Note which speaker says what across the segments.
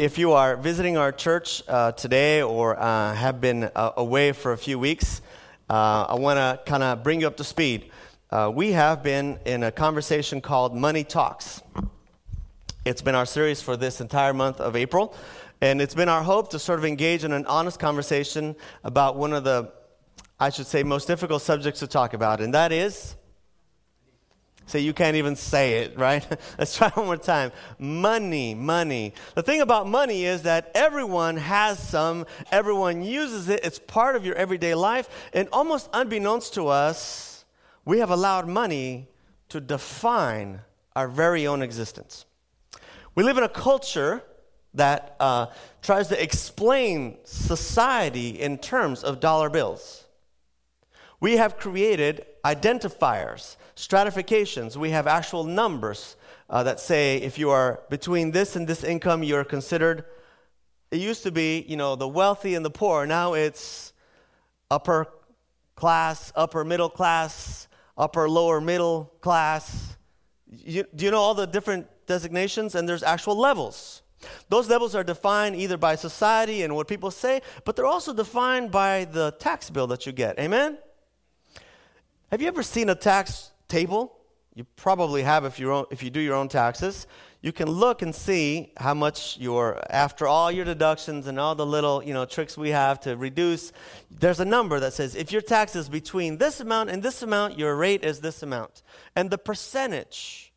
Speaker 1: if you are visiting our church uh, today or uh, have been uh, away for a few weeks, uh, I want to kind of bring you up to speed. Uh, we have been in a conversation called Money Talks. It's been our series for this entire month of April, and it's been our hope to sort of engage in an honest conversation about one of the, I should say, most difficult subjects to talk about, and that is so you can't even say it, right? Let's try one more time. Money, money. The thing about money is that everyone has some, everyone uses it, it's part of your everyday life, and almost unbeknownst to us, we have allowed money to define our very own existence. We live in a culture that uh, tries to explain society in terms of dollar bills. We have created identifiers stratifications. We have actual numbers uh, that say if you are between this and this income, you're considered. It used to be, you know, the wealthy and the poor. Now it's upper class, upper middle class, upper lower middle class. You, do you know all the different designations? And there's actual levels. Those levels are defined either by society and what people say, but they're also defined by the tax bill that you get. Amen? Have you ever seen a tax table. You probably have if, you if you do your own taxes. You can look and see how much your, after all your deductions and all the little you know, tricks we have to reduce, there's a number that says if your tax is between this amount and this amount, your rate is this amount. And the percentage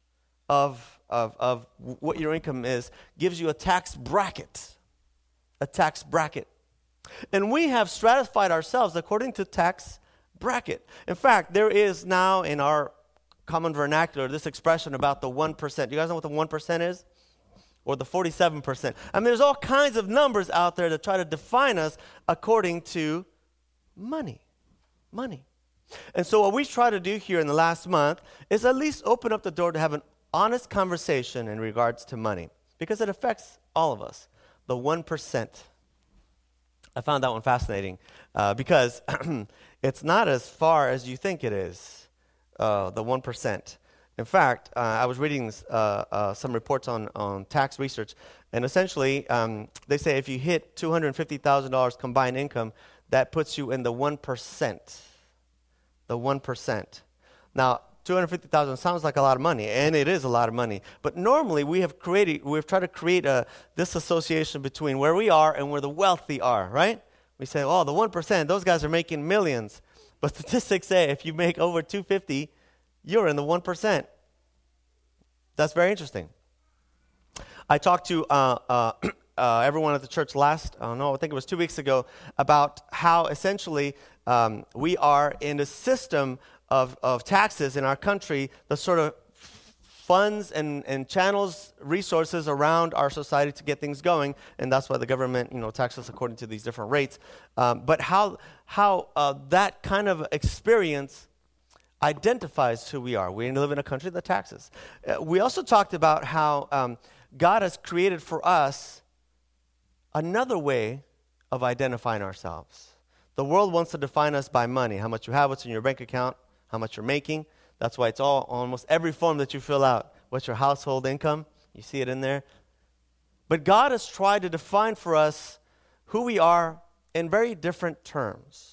Speaker 1: of, of, of what your income is gives you a tax bracket. A tax bracket. And we have stratified ourselves according to tax bracket. In fact, there is now in our common vernacular, this expression about the 1%. You guys know what the 1% is? Or the 47%. I mean, there's all kinds of numbers out there that try to define us according to money. Money. And so, what we try to do here in the last month is at least open up the door to have an honest conversation in regards to money because it affects all of us. The 1%. I found that one fascinating uh, because it's not as far as you think it is uh, the 1%. In fact, uh, I was reading uh, uh, some reports on, on tax research, and essentially, um, they say if you hit $250,000 combined income, that puts you in the 1%. The 1%. Now, 250,000 sounds like a lot of money, and it is a lot of money. But normally, we have created, we've tried to create a disassociation between where we are and where the wealthy are, right? We say, oh, the 1%, those guys are making millions. But statistics say if you make over 250, you're in the 1%. That's very interesting. I talked to uh, uh, uh, everyone at the church last, I don't know, I think it was two weeks ago, about how essentially um, we are in a system of, of taxes in our country that sort of funds and, and channels resources around our society to get things going, and that's why the government, you know, taxes according to these different rates. Um, but how how uh, that kind of experience identifies who we are. We live in a country that taxes. Uh, we also talked about how um, God has created for us another way of identifying ourselves. The world wants to define us by money, how much you have, what's in your bank account, how much you're making. That's why it's all almost every form that you fill out. What's your household income? You see it in there. But God has tried to define for us who we are in very different terms.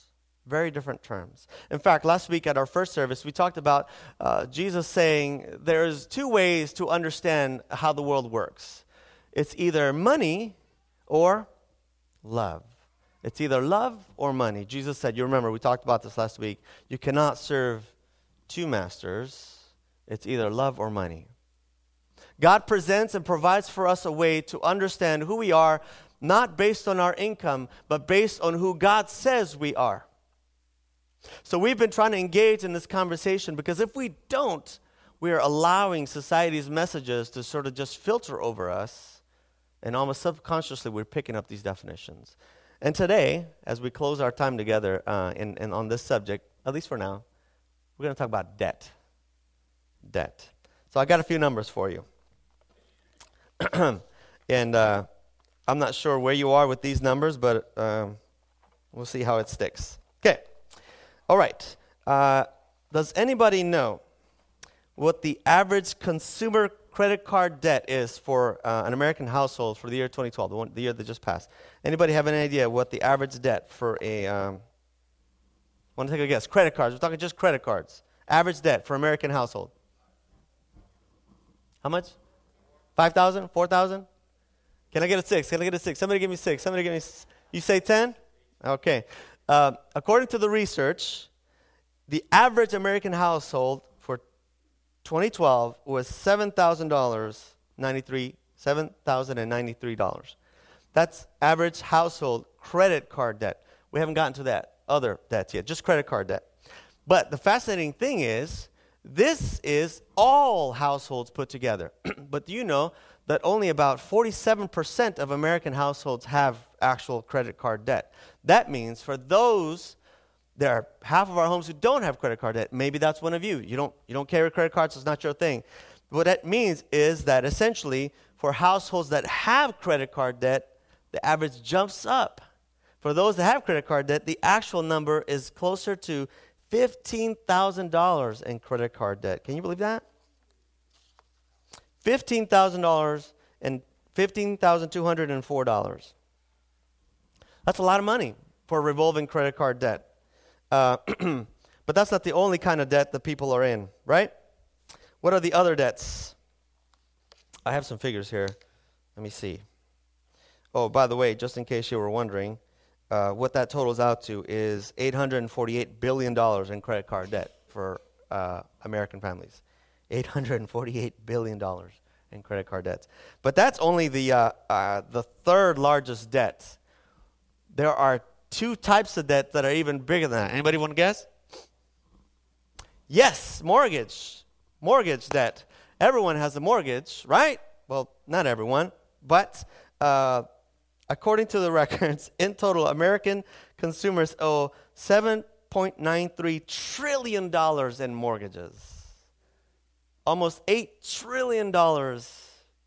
Speaker 1: Very different terms. In fact, last week at our first service, we talked about uh, Jesus saying there's two ways to understand how the world works it's either money or love. It's either love or money. Jesus said, you remember, we talked about this last week, you cannot serve two masters, it's either love or money. God presents and provides for us a way to understand who we are, not based on our income, but based on who God says we are. So we've been trying to engage in this conversation because if we don't, we are allowing society's messages to sort of just filter over us, and almost subconsciously we're picking up these definitions. And today, as we close our time together uh, in, in, on this subject, at least for now, we're going to talk about debt. Debt. So I got a few numbers for you. and uh, I'm not sure where you are with these numbers, but um, we'll see how it sticks. Okay. All right. Uh, does anybody know what the average consumer credit card debt is for uh, an American household for the year 2012, the, one, the year that just passed? Anybody have any idea what the average debt for a? Um, want to take a guess? Credit cards. We're talking just credit cards. Average debt for American household. How much? 5,000? 4,000? Can I get a six? Can I get a six? Somebody give me six. Somebody give me. Six. You say 10? Okay. Uh, according to the research, the average American household for 2012 was $7,000, 93, $7,093. That's average household credit card debt. We haven't gotten to that other debts yet, just credit card debt. But the fascinating thing is, this is all households put together. but do you know that only about 47% of American households have actual credit card debt? That means for those, there are half of our homes who don't have credit card debt. Maybe that's one of you. You don't, you don't carry credit cards, it's not your thing. What that means is that essentially, for households that have credit card debt, the average jumps up. For those that have credit card debt, the actual number is closer to $15,000 in credit card debt. Can you believe that? $15,000 and $15,204. That's a lot of money for revolving credit card debt. Uh, but that's not the only kind of debt that people are in, right? What are the other debts? I have some figures here. Let me see. Oh, by the way, just in case you were wondering, uh, what that totals out to is $848 billion in credit card debt for uh, American families. $848 billion in credit card debts. But that's only the, uh, uh, the third largest debt. There are two types of debt that are even bigger than that. Anybody want to guess? Yes, mortgage. Mortgage debt. Everyone has a mortgage, right? Well, not everyone, but uh, according to the records, in total, American consumers owe $7.93 trillion in mortgages. Almost $8 trillion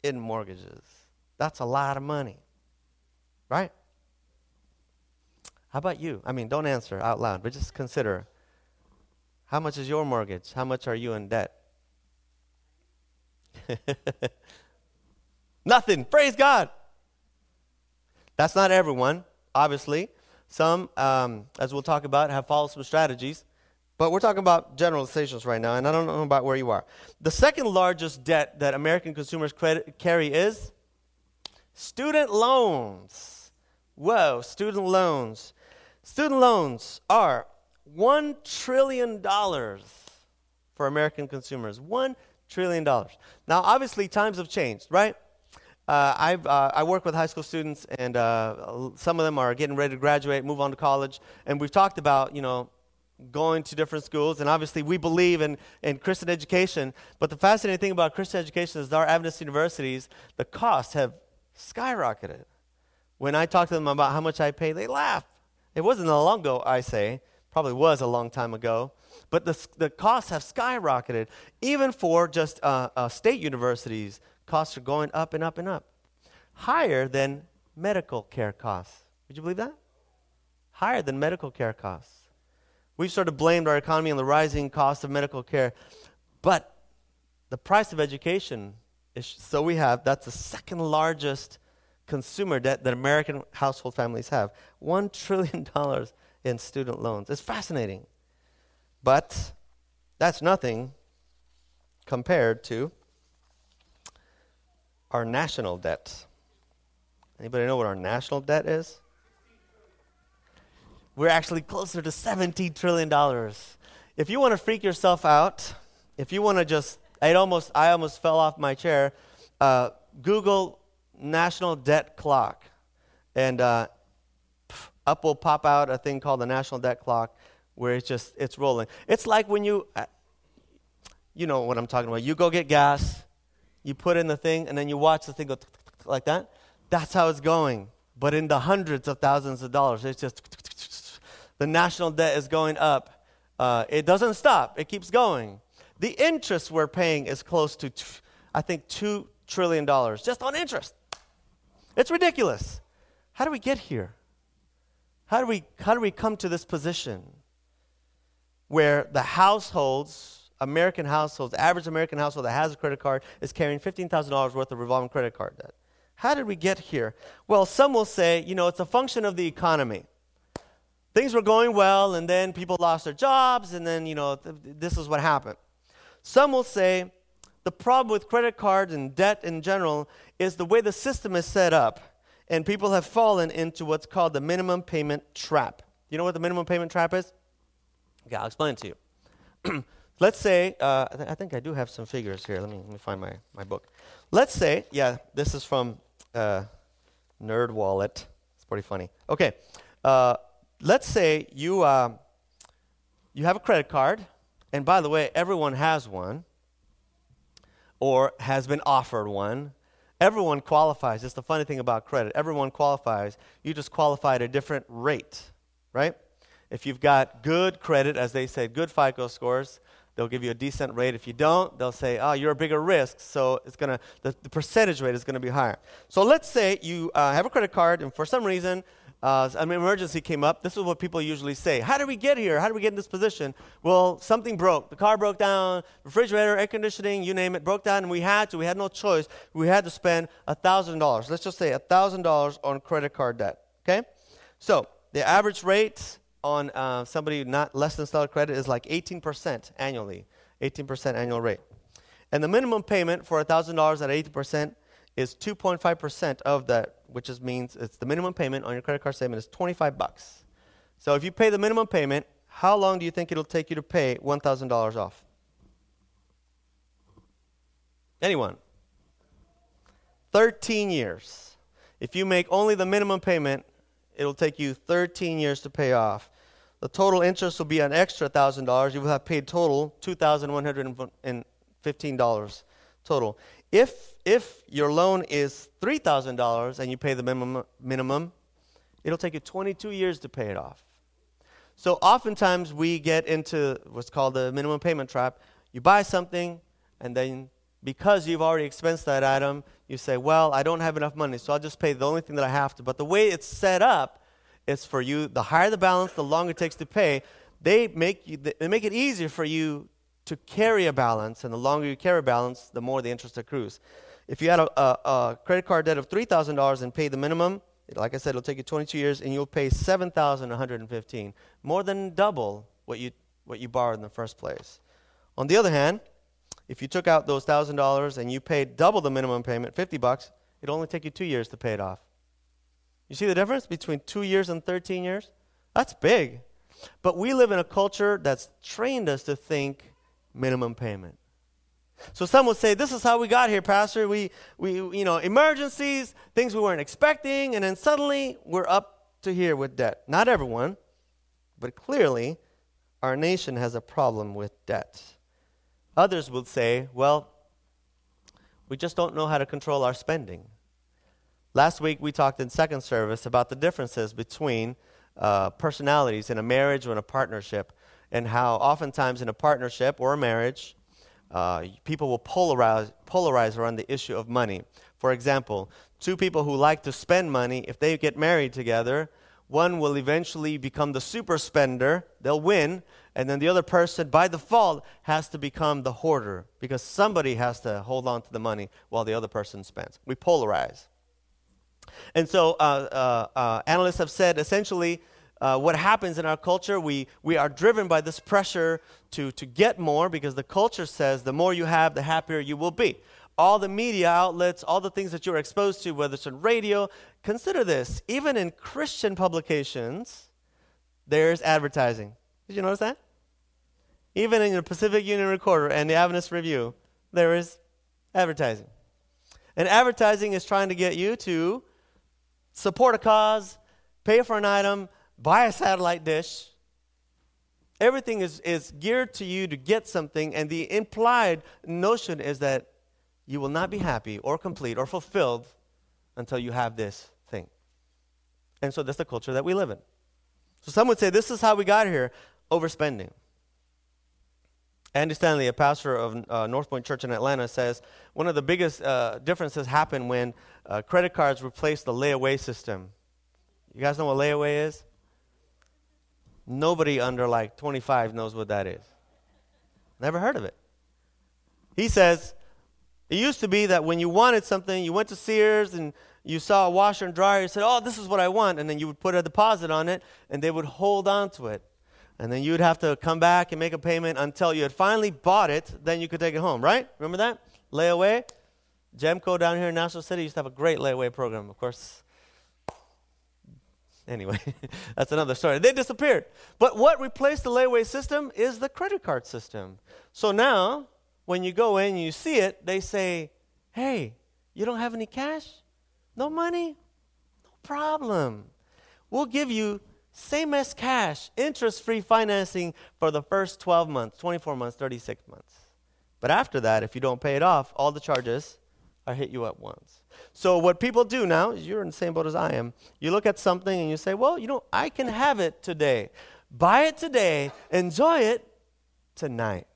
Speaker 1: in mortgages. That's a lot of money, right? How about you? I mean, don't answer out loud, but just consider how much is your mortgage? How much are you in debt? Nothing. Praise God. That's not everyone, obviously. Some, um, as we'll talk about, have followed some strategies. But we're talking about generalizations right now, and I don't know about where you are. The second largest debt that American consumers credit, carry is student loans. Whoa, student loans. Student loans are $1 trillion for American consumers. $1 trillion. Now, obviously, times have changed, right? Uh, I've, uh, I work with high school students, and uh, some of them are getting ready to graduate, move on to college. And we've talked about, you know, going to different schools. And obviously, we believe in, in Christian education. But the fascinating thing about Christian education is our Adventist universities, the costs have skyrocketed. When I talk to them about how much I pay, they laugh. It wasn't a long ago, I say. Probably was a long time ago. But the, the costs have skyrocketed, even for just uh, uh, state universities costs are going up and up and up. Higher than medical care costs. Would you believe that? Higher than medical care costs. We've sort of blamed our economy on the rising cost of medical care, but the price of education is so we have that's the second largest consumer debt that American household families have. $1 trillion in student loans. It's fascinating. But that's nothing compared to our national debt. Anybody know what our national debt is? We're actually closer to $17 trillion. If you want to freak yourself out, if you want to just, I almost, I almost fell off my chair. Uh, Google national debt clock, and uh, up will pop out a thing called the national debt clock, where it's just it's rolling. It's like when you, uh, you know what I'm talking about. You go get gas, you put in the thing, and then you watch the thing go like that. That's how it's going. But in the hundreds of thousands of dollars, it's just the national debt is going up. Uh, it doesn't stop, it keeps going. The interest we're paying is close to, I think, $2 trillion just on interest. It's ridiculous. How do we get here? How do we, how do we come to this position where the households American households, average American household that has a credit card is carrying $15,000 worth of revolving credit card debt. How did we get here? Well, some will say, you know, it's a function of the economy. Things were going well, and then people lost their jobs, and then, you know, th- this is what happened. Some will say the problem with credit cards and debt in general is the way the system is set up, and people have fallen into what's called the minimum payment trap. You know what the minimum payment trap is? Okay, I'll explain it to you. Let's say, uh, I, th- I, think I do have some figures here. Let me, let me find my, my book. Let's say, yeah, this is from uh, Nerd Wallet. It's pretty funny. Okay, uh, let's say you, uh, you have a credit card, and by the way, everyone has one or has been offered one. Everyone qualifies. It's the funny thing about credit. Everyone qualifies. You just qualify at a different rate, right? If you've got good credit, as they said, good FICO scores, they'll give you a decent rate. If you don't, they'll say, oh, you're a bigger risk, so it's gonna the, the percentage rate is gonna be higher. So let's say you uh, have a credit card, and for some reason uh, an emergency came up, this is what people usually say. How did we get here? How did we get in this position? Well, something broke. The car broke down, refrigerator, air conditioning, you name it, broke down, and we had to. We had no choice. We had to spend $1,000. Let's just say $1,000 on credit card debt. Okay? So the average rate on uh, somebody not less than stellar credit is like 18% annually. 18% annual rate. And the minimum payment for $1,000 at 18% is 2.5% of that, which is, means it's the minimum payment on your credit card statement is 25 bucks. So if you pay the minimum payment, how long do you think it'll take you to pay $1,000 off? Anyone? 13 years. If you make only the minimum payment, it'll take you 13 years to pay off. The total interest will be an extra $1,000. You will have paid total $2,115 total. If, if your loan is $3,000 and you pay the minimum, minimum, it'll take you 22 years to pay it off. So oftentimes we get into what's called the minimum payment trap. You buy something, and then because you've already expensed that item, you say, Well, I don't have enough money, so I'll just pay the only thing that I have to. But the way it's set up is for you, the higher the balance, the longer it takes to pay. They make, you, they make it easier for you to carry a balance, and the longer you carry a balance, the more the interest accrues. If you had a, a, a credit card debt of $3,000 and pay the minimum, like I said, it'll take you 22 years, and you'll pay 7,115, more than double what you what you borrowed in the first place. On the other hand, if you took out those thousand dollars and you paid double the minimum payment, 50 bucks, it'll only take you two years to pay it off. You see the difference between two years and 13 years? That's big. But we live in a culture that's trained us to think minimum payment. So some would say, this is how we got here, Pastor. We, we, you know, emergencies, things we weren't expecting, and then suddenly we're up to here with debt. Not everyone, but clearly our nation has a problem with debt. Others would say, well, we just don't know how to control our spending. Last week we talked in second service about the differences between uh, personalities in a marriage or in a partnership and how oftentimes in a partnership or a marriage, uh, people will polarize, polarize around the issue of money. For example, two people who like to spend money, if they get married together, one will eventually become the super spender, they'll win, and then the other person, by default, has to become the hoarder because somebody has to hold on to the money while the other person spends. We polarize. And so uh, uh, uh analysts have said essentially what happens in our culture, we, we are driven by this pressure to, to get more because the culture says the more you have, the happier you will be. All the media outlets, all the things that you're exposed to, whether it's on radio, consider this. Even in Christian publications, there's advertising. Did you notice that? Even in the Pacific Union Recorder and the Adventist Review, there is advertising. And advertising is trying to get you to support a cause, pay for an item, buy a satellite dish. Everything is, is geared to you to get something, and the implied notion is that you will not be happy or complete or fulfilled until you have this thing. And so that's the culture that we live in. So some would say this is how we got here overspending. Andy Stanley, a pastor of uh, North Point Church in Atlanta, says one of the biggest uh, differences happened when uh, credit cards replaced the layaway system. You guys know what layaway is? Nobody under like 25 knows what that is. Never heard of it. He says, it used to be that when you wanted something, you went to Sears and you saw a washer and dryer, you said, Oh, this is what I want. And then you would put a deposit on it, and they would hold on to it. And then you'd have to come back and make a payment until you had finally bought it. Then you could take it home, right? Remember that? Layaway? Gemco down here in National City used to have a great layaway program. Of course, Anyway, that's another story. They disappeared. But what replaced the layaway system is the credit card system. So now, when you go in and you see it, they say, hey, you don't have any cash? No money? No problem. We'll give you same as cash, interest free financing for the first 12 months, 24 months, 36 months. But after that, if you don't pay it off, all the charges are hit you at once. So what people do now, is you're in the same boat as I am. You look at something and you say, "Well, you know, I can have it today. Buy it today, enjoy it tonight."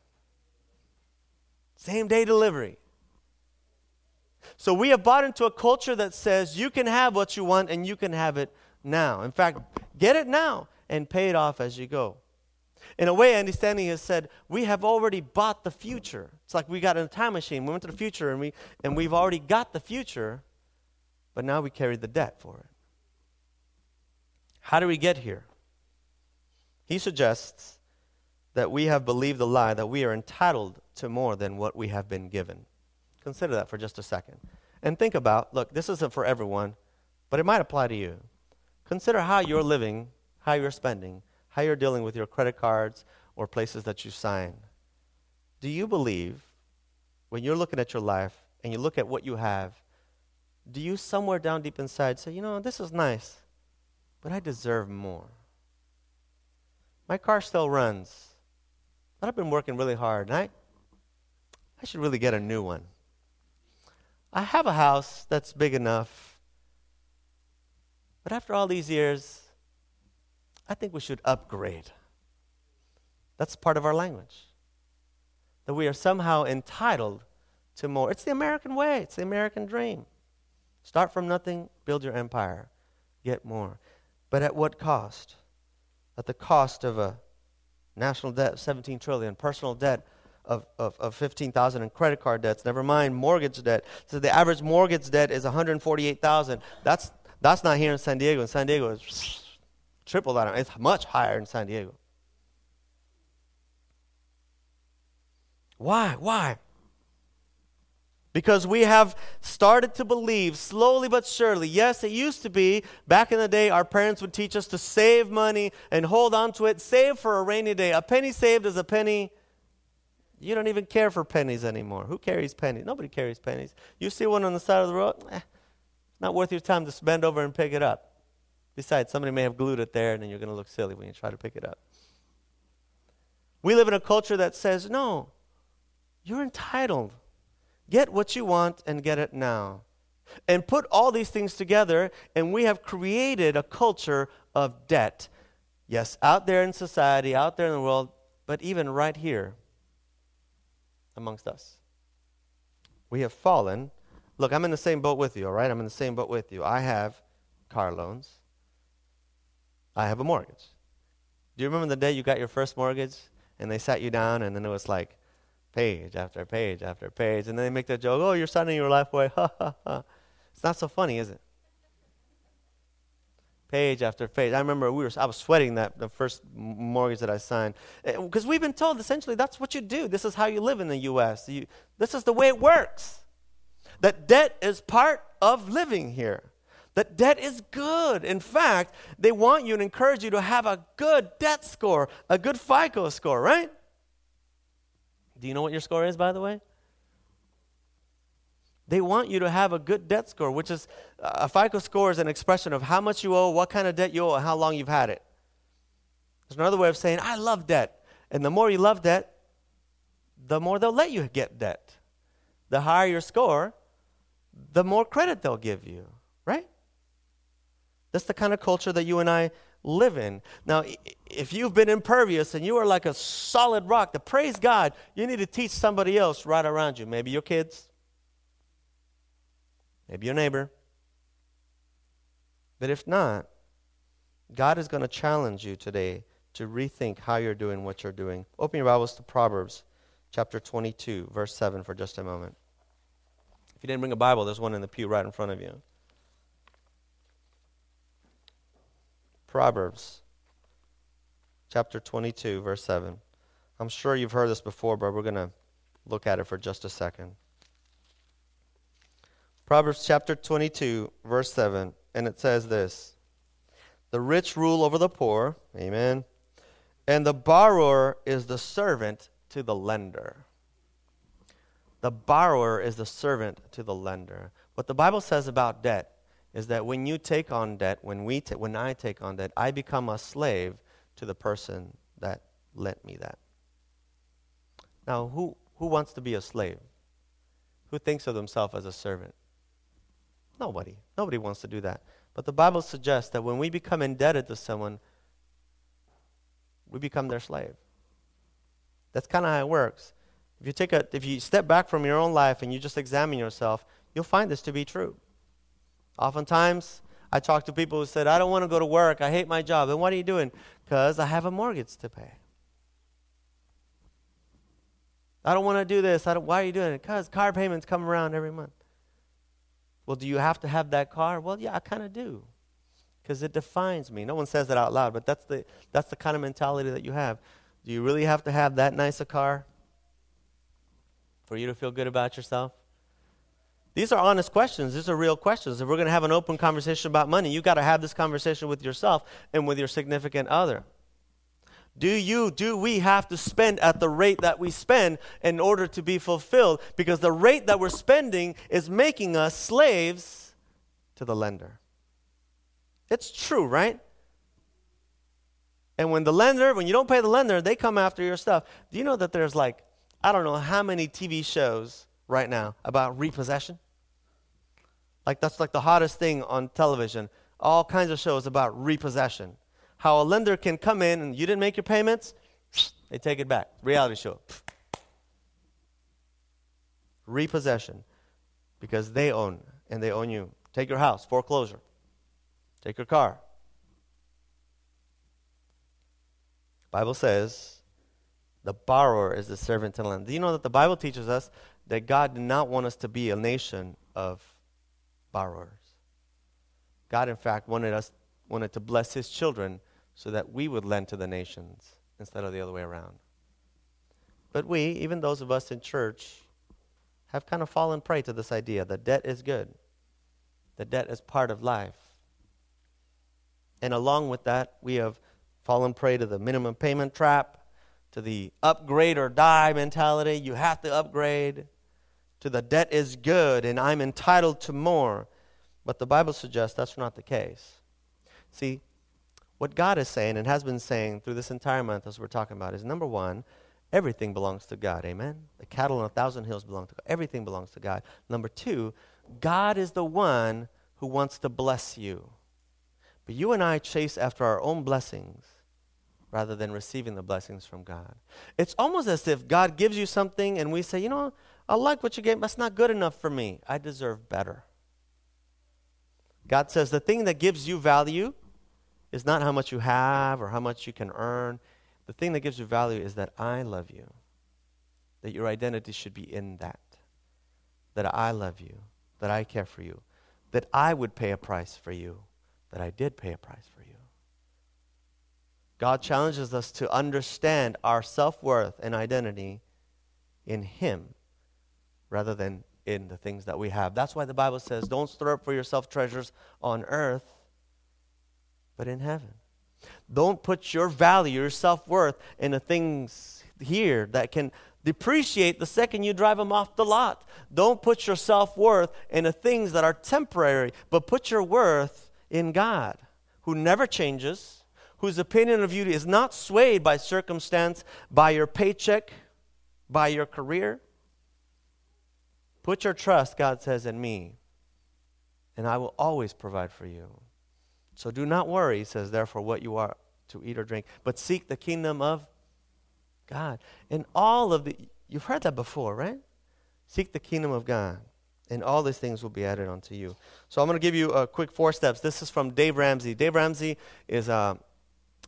Speaker 1: Same day delivery. So we have bought into a culture that says you can have what you want and you can have it now. In fact, get it now and pay it off as you go. In a way, Andy Stanley has said, we have already bought the future. It's like we got in a time machine. We went to the future and, we, and we've already got the future, but now we carry the debt for it. How do we get here? He suggests that we have believed the lie that we are entitled to more than what we have been given. Consider that for just a second. And think about look, this isn't for everyone, but it might apply to you. Consider how you're living, how you're spending, how you're dealing with your credit cards or places that you sign. Do you believe, when you're looking at your life and you look at what you have, do you somewhere down deep inside say, you know, this is nice, but I deserve more? My car still runs, but I've been working really hard, and I, I should really get a new one. I have a house that's big enough, but after all these years, I think we should upgrade. That's part of our language. That we are somehow entitled to more. It's the American way, it's the American dream. Start from nothing, build your empire, get more. But at what cost? At the cost of a national debt of 17 trillion, personal debt of, of, of 15,000 and credit card debts, never mind mortgage debt. So the average mortgage debt is 148,000. That's, that's not here in San Diego. In San Diego, it's triple that. It's much higher in San Diego. Why? Why? Because we have started to believe slowly but surely. Yes, it used to be back in the day, our parents would teach us to save money and hold on to it, save for a rainy day. A penny saved is a penny. You don't even care for pennies anymore. Who carries pennies? Nobody carries pennies. You see one on the side of the road, eh, not worth your time to bend over and pick it up. Besides, somebody may have glued it there, and then you're going to look silly when you try to pick it up. We live in a culture that says, no, you're entitled. Get what you want and get it now. And put all these things together, and we have created a culture of debt. Yes, out there in society, out there in the world, but even right here amongst us. We have fallen. Look, I'm in the same boat with you, all right? I'm in the same boat with you. I have car loans. I have a mortgage. Do you remember the day you got your first mortgage and they sat you down and then it was like page after page after page and then they make that joke, oh, you're signing your life away. Ha ha ha. It's not so funny, is it? Page after page. I remember we were, I was sweating that the first mortgage that I signed because eh, we've been told essentially that's what you do. This is how you live in the U.S. You, this is the way it works. That debt is part of living here. That debt is good. In fact, they want you and encourage you to have a good debt score, a good FICO score, right? Do you know what your score is, by the way? They want you to have a good debt score, which is uh, a FICO score is an expression of how much you owe, what kind of debt you owe, and how long you've had it. There's another way of saying, I love debt. And the more you love debt, the more they'll let you get debt. The higher your score, the more credit they'll give you, right? That's the kind of culture that you and I live in. Now, if you've been impervious and you are like a solid rock, to praise God, you need to teach somebody else right around you. Maybe your kids, maybe your neighbor. But if not, God is going to challenge you today to rethink how you're doing what you're doing. Open your Bibles to Proverbs chapter 22, verse 7, for just a moment. If you didn't bring a Bible, there's one in the pew right in front of you. Proverbs chapter 22, verse 7. I'm sure you've heard this before, but we're going to look at it for just a second. Proverbs chapter 22, verse 7, and it says this The rich rule over the poor, amen, and the borrower is the servant to the lender. The borrower is the servant to the lender. What the Bible says about debt is that when you take on debt, when, we ta- when I take on debt, I become a slave to the person that lent me that. Now, who, who wants to be a slave? Who thinks of themselves as a servant? Nobody. Nobody wants to do that. But the Bible suggests that when we become indebted to someone, we become their slave. That's kind of how it works. If you take a if you step back from your own life and you just examine yourself, you'll find this to be true. Oftentimes, I talk to people who said, "I don't want to go to work. I hate my job." And what are you doing? Cuz I have a mortgage to pay. I don't want to do this. Why are you doing it? Cuz car payments come around every month. Well, do you have to have that car? Well, yeah, I kind of do. Because it defines me. No one says that out loud, but that's the, that's the kind of mentality that you have. Do you really have to have that nice a car for you to feel good about yourself? These are honest questions. These are real questions. If we're going to have an open conversation about money, you've got to have this conversation with yourself and with your significant other. Do you, do we have to spend at the rate that we spend in order to be fulfilled? Because the rate that we're spending is making us slaves to the lender. It's true, right? And when the lender, when you don't pay the lender, they come after your stuff. Do you know that there's like, I don't know how many TV shows right now about repossession? Like, that's like the hottest thing on television. All kinds of shows about repossession how a lender can come in and you didn't make your payments, they take it back. Reality show. Repossession because they own and they own you. Take your house, foreclosure. Take your car. Bible says the borrower is the servant to the lender. Do you know that the Bible teaches us that God did not want us to be a nation of borrowers? God, in fact, wanted us wanted to bless his children so that we would lend to the nations instead of the other way around. But we, even those of us in church, have kind of fallen prey to this idea that debt is good, that debt is part of life. And along with that, we have fallen prey to the minimum payment trap, to the upgrade or die mentality. You have to upgrade. To the debt is good and I'm entitled to more. But the Bible suggests that's not the case. See, what God is saying and has been saying through this entire month as we're talking about is number one, everything belongs to God. Amen? The cattle on a thousand hills belong to God. Everything belongs to God. Number two, God is the one who wants to bless you. But you and I chase after our own blessings rather than receiving the blessings from God. It's almost as if God gives you something and we say, you know, I like what you gave, that's not good enough for me. I deserve better. God says the thing that gives you value is not how much you have or how much you can earn. The thing that gives you value is that I love you, that your identity should be in that, that I love you, that I care for you, that I would pay a price for you, that I did pay a price for you. God challenges us to understand our self worth and identity in Him rather than in the things that we have. That's why the Bible says, don't store up for yourself treasures on earth but in heaven. Don't put your value, your self worth, in the things here that can depreciate the second you drive them off the lot. Don't put your self worth in the things that are temporary, but put your worth in God, who never changes, whose opinion of you is not swayed by circumstance, by your paycheck, by your career. Put your trust, God says, in me, and I will always provide for you. So do not worry, he says, therefore, what you are to eat or drink, but seek the kingdom of God. And all of the, you've heard that before, right? Seek the kingdom of God, and all these things will be added unto you. So I'm going to give you a quick four steps. This is from Dave Ramsey. Dave Ramsey is a,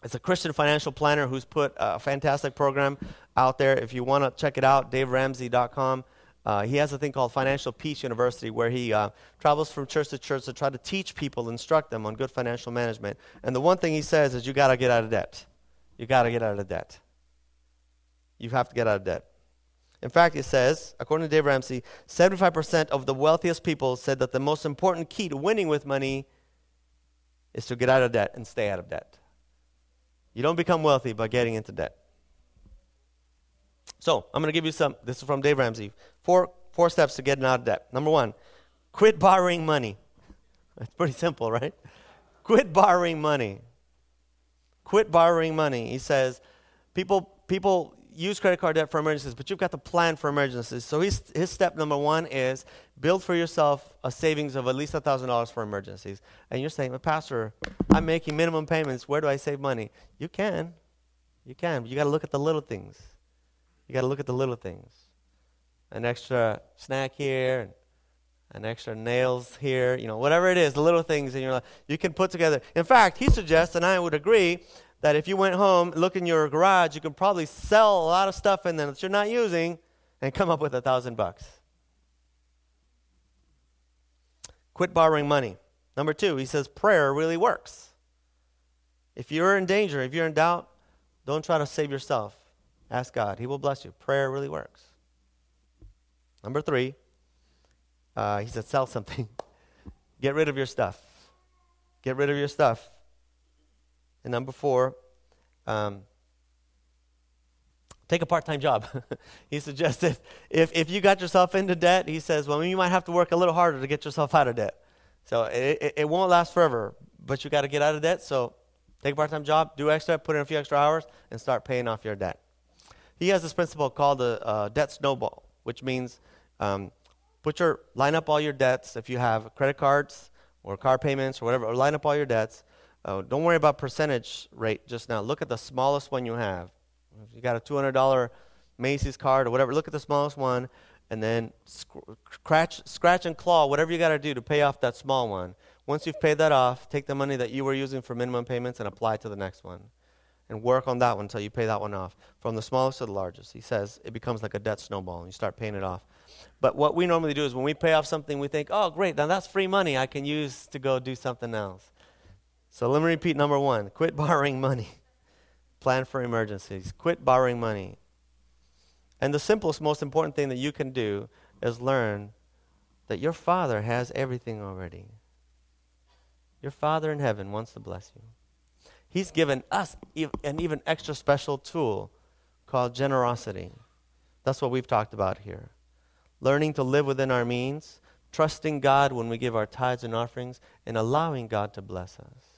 Speaker 1: it's a Christian financial planner who's put a fantastic program out there. If you want to check it out, daveramsey.com. Uh, he has a thing called Financial Peace University where he uh, travels from church to church to try to teach people, instruct them on good financial management. And the one thing he says is you got to get out of debt. You got to get out of debt. You have to get out of debt. In fact, he says, according to Dave Ramsey, 75% of the wealthiest people said that the most important key to winning with money is to get out of debt and stay out of debt. You don't become wealthy by getting into debt. So, I'm going to give you some. This is from Dave Ramsey. Four, four steps to getting out of debt. Number one, quit borrowing money. It's pretty simple, right? Quit borrowing money. Quit borrowing money. He says, people, people use credit card debt for emergencies, but you've got to plan for emergencies. So his, his step number one is build for yourself a savings of at least $1,000 for emergencies. And you're saying, Pastor, I'm making minimum payments. Where do I save money? You can. You can. But you got to look at the little things. You got to look at the little things. An extra snack here, an extra nails here, you know, whatever it is, the little things in your life, you can put together. In fact, he suggests, and I would agree, that if you went home, look in your garage, you could probably sell a lot of stuff in there that you're not using and come up with a thousand bucks. Quit borrowing money. Number two, he says prayer really works. If you're in danger, if you're in doubt, don't try to save yourself. Ask God. He will bless you. Prayer really works. Number three, uh, he said, sell something. Get rid of your stuff. Get rid of your stuff. And number four, um, take a part-time job. he suggested if, if you got yourself into debt, he says, well, you might have to work a little harder to get yourself out of debt. So it, it, it won't last forever, but you got to get out of debt. So take a part-time job, do extra, put in a few extra hours, and start paying off your debt. He has this principle called the debt snowball, which means um, put your line up all your debts. If you have credit cards or car payments or whatever, or line up all your debts uh, don't worry about percentage rate just now. Look at the smallest one you have. If you got a $200 Macy's card or whatever, look at the smallest one and then scratch, scratch and claw whatever you got to do to pay off that small one. Once you've paid that off, take the money that you were using for minimum payments and apply to the next one. And work on that one until you pay that one off. From the smallest to the largest. He says it becomes like a debt snowball and you start paying it off. But what we normally do is when we pay off something, we think, oh, great, now that's free money I can use to go do something else. So let me repeat number one quit borrowing money. Plan for emergencies. Quit borrowing money. And the simplest, most important thing that you can do is learn that your Father has everything already. Your Father in heaven wants to bless you. He's given us an even extra special tool called generosity. That's what we've talked about here. Learning to live within our means, trusting God when we give our tithes and offerings, and allowing God to bless us.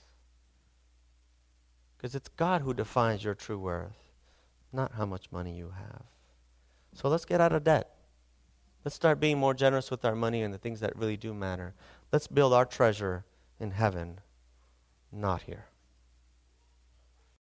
Speaker 1: Because it's God who defines your true worth, not how much money you have. So let's get out of debt. Let's start being more generous with our money and the things that really do matter. Let's build our treasure in heaven, not here.